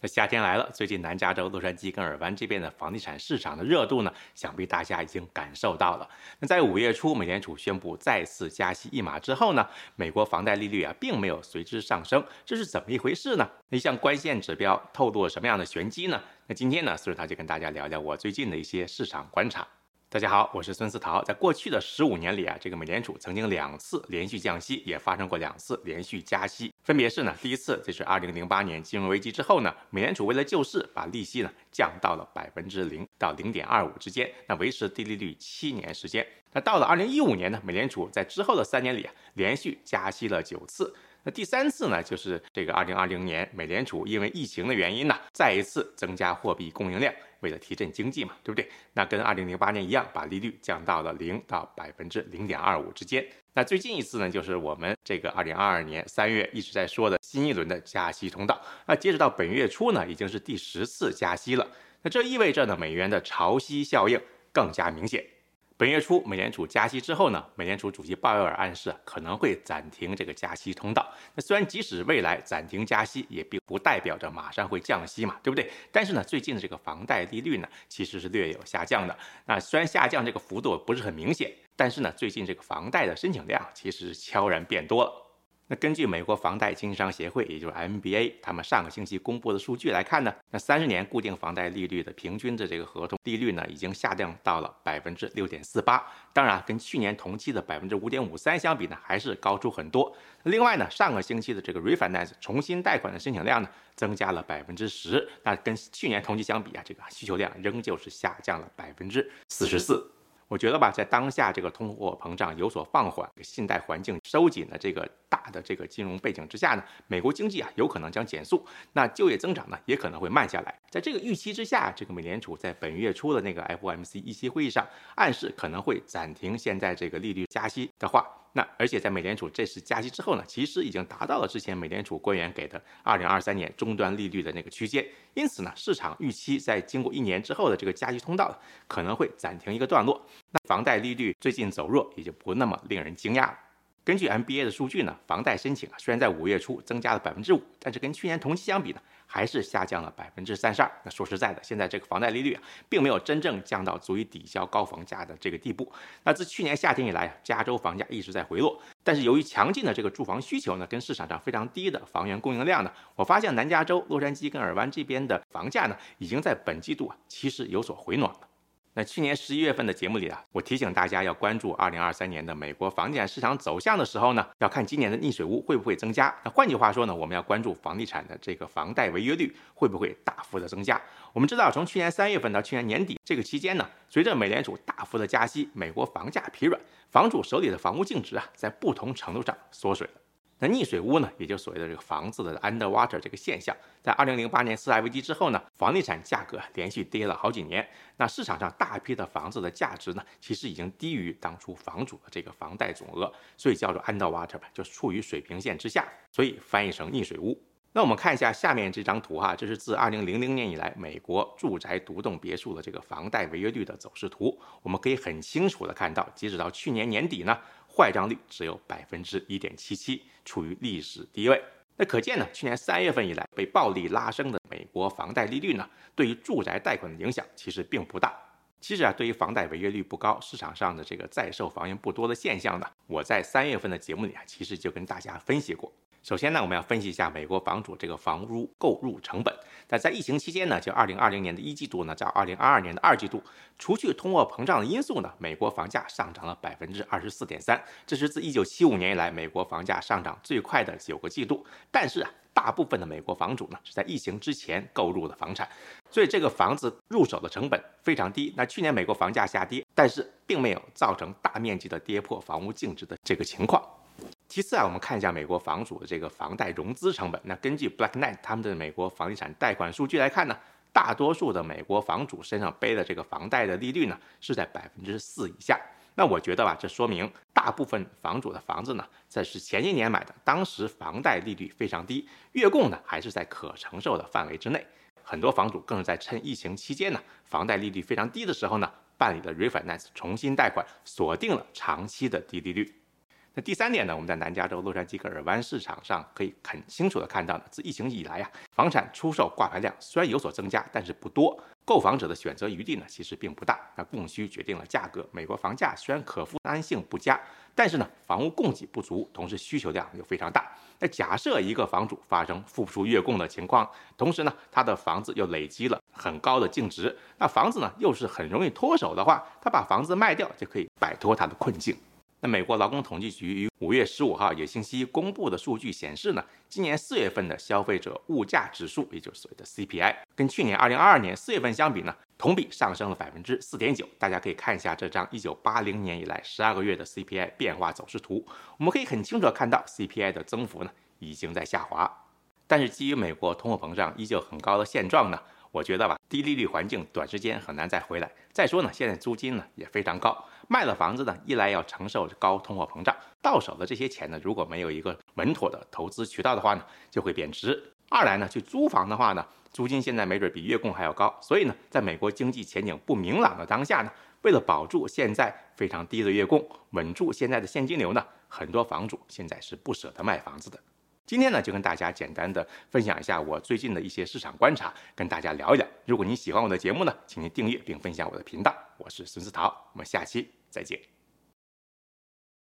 那夏天来了，最近南加州洛杉矶跟尔湾这边的房地产市场的热度呢，想必大家已经感受到了。那在五月初，美联储宣布再次加息一码之后呢，美国房贷利率啊，并没有随之上升，这是怎么一回事呢？那一项关键指标透露了什么样的玄机呢？那今天呢，所以他就跟大家聊聊我最近的一些市场观察。大家好，我是孙思桃。在过去的十五年里啊，这个美联储曾经两次连续降息，也发生过两次连续加息，分别是呢，第一次这是二零零八年金融危机之后呢，美联储为了救市，把利息呢降到了百分之零到零点二五之间，那维持低利率七年时间。那到了二零一五年呢，美联储在之后的三年里啊，连续加息了九次。那第三次呢，就是这个二零二零年，美联储因为疫情的原因呢，再一次增加货币供应量，为了提振经济嘛，对不对？那跟二零零八年一样，把利率降到了零到百分之零点二五之间。那最近一次呢，就是我们这个二零二二年三月一直在说的新一轮的加息通道。那截止到本月初呢，已经是第十次加息了。那这意味着呢，美元的潮汐效应更加明显。本月初，美联储加息之后呢，美联储主席鲍威尔暗示可能会暂停这个加息通道。那虽然即使未来暂停加息，也并不代表着马上会降息嘛，对不对？但是呢，最近的这个房贷利率呢，其实是略有下降的。那虽然下降这个幅度不是很明显，但是呢，最近这个房贷的申请量其实悄然变多了。那根据美国房贷经纪商协会，也就是 MBA，他们上个星期公布的数据来看呢，那三十年固定房贷利率的平均的这个合同利率呢，已经下降到了百分之六点四八。当然，跟去年同期的百分之五点五三相比呢，还是高出很多。另外呢，上个星期的这个 refinance 重新贷款的申请量呢，增加了百分之十。那跟去年同期相比啊，这个需求量仍旧是下降了百分之四十四。我觉得吧，在当下这个通货膨胀有所放缓、信贷环境收紧的这个大的这个金融背景之下呢，美国经济啊有可能将减速，那就业增长呢也可能会慢下来。在这个预期之下，这个美联储在本月初的那个 FOMC 议息会议上暗示可能会暂停现在这个利率加息的话。那而且在美联储这次加息之后呢，其实已经达到了之前美联储官员给的二零二三年终端利率的那个区间，因此呢，市场预期在经过一年之后的这个加息通道可能会暂停一个段落。那房贷利率最近走弱也就不那么令人惊讶了。根据 MBA 的数据呢，房贷申请啊虽然在五月初增加了百分之五，但是跟去年同期相比呢。还是下降了百分之三十二。那说实在的，现在这个房贷利率啊，并没有真正降到足以抵消高房价的这个地步。那自去年夏天以来，加州房价一直在回落，但是由于强劲的这个住房需求呢，跟市场上非常低的房源供应量呢，我发现南加州、洛杉矶跟尔湾这边的房价呢，已经在本季度啊，其实有所回暖了。那去年十一月份的节目里啊，我提醒大家要关注二零二三年的美国房地产市场走向的时候呢，要看今年的逆水屋会不会增加。那换句话说呢，我们要关注房地产的这个房贷违约率会不会大幅的增加。我们知道，从去年三月份到去年年底这个期间呢，随着美联储大幅的加息，美国房价疲软，房主手里的房屋净值啊，在不同程度上缩水了。那逆水屋呢，也就所谓的这个房子的 underwater 这个现象，在二零零八年次贷危机之后呢，房地产价格连续跌了好几年。那市场上大批的房子的价值呢，其实已经低于当初房主的这个房贷总额，所以叫做 underwater 吧，就处于水平线之下，所以翻译成逆水屋。那我们看一下下面这张图哈，这是自二零零零年以来美国住宅独栋别墅的这个房贷违约率的走势图，我们可以很清楚的看到，截止到去年年底呢。坏账率只有百分之一点七七，处于历史低位。那可见呢，去年三月份以来被暴力拉升的美国房贷利率呢，对于住宅贷款的影响其实并不大。其实啊，对于房贷违约率不高、市场上的这个在售房源不多的现象呢，我在三月份的节目里啊，其实就跟大家分析过。首先呢，我们要分析一下美国房主这个房屋购入成本。那在疫情期间呢，就二零二零年的一季度呢，到二零二二年的二季度，除去通货膨胀的因素呢，美国房价上涨了百分之二十四点三，这是自一九七五年以来美国房价上涨最快的九个季度。但是啊，大部分的美国房主呢，是在疫情之前购入的房产，所以这个房子入手的成本非常低。那去年美国房价下跌，但是并没有造成大面积的跌破房屋净值的这个情况。其次啊，我们看一下美国房主的这个房贷融资成本。那根据 Black Knight 他们的美国房地产贷款数据来看呢，大多数的美国房主身上背的这个房贷的利率呢是在百分之四以下。那我觉得吧，这说明大部分房主的房子呢，在是前些年买的，当时房贷利率非常低，月供呢还是在可承受的范围之内。很多房主更是在趁疫情期间呢，房贷利率非常低的时候呢，办理了 refinance 重新贷款，锁定了长期的低利率。那第三点呢，我们在南加州洛杉矶跟尔湾市场上可以很清楚的看到呢，自疫情以来呀，房产出售挂牌量虽然有所增加，但是不多，购房者的选择余地呢其实并不大。那供需决定了价格，美国房价虽然可负担性不佳，但是呢，房屋供给不足，同时需求量又非常大。那假设一个房主发生付不出月供的情况，同时呢，他的房子又累积了很高的净值，那房子呢又是很容易脱手的话，他把房子卖掉就可以摆脱他的困境。那美国劳工统计局于五月十五号也信息公布的数据显示呢，今年四月份的消费者物价指数，也就是所谓的 CPI，跟去年二零二二年四月份相比呢，同比上升了百分之四点九。大家可以看一下这张一九八零年以来十二个月的 CPI 变化走势图，我们可以很清楚的看到 CPI 的增幅呢已经在下滑。但是基于美国通货膨胀依旧很高的现状呢，我觉得吧，低利率环境短时间很难再回来。再说呢，现在租金呢也非常高。卖了房子呢，一来要承受高通货膨胀，到手的这些钱呢，如果没有一个稳妥的投资渠道的话呢，就会贬值；二来呢，去租房的话呢，租金现在没准比月供还要高。所以呢，在美国经济前景不明朗的当下呢，为了保住现在非常低的月供，稳住现在的现金流呢，很多房主现在是不舍得卖房子的。今天呢，就跟大家简单的分享一下我最近的一些市场观察，跟大家聊一聊。如果您喜欢我的节目呢，请您订阅并分享我的频道。我是孙思桃，我们下期。再见。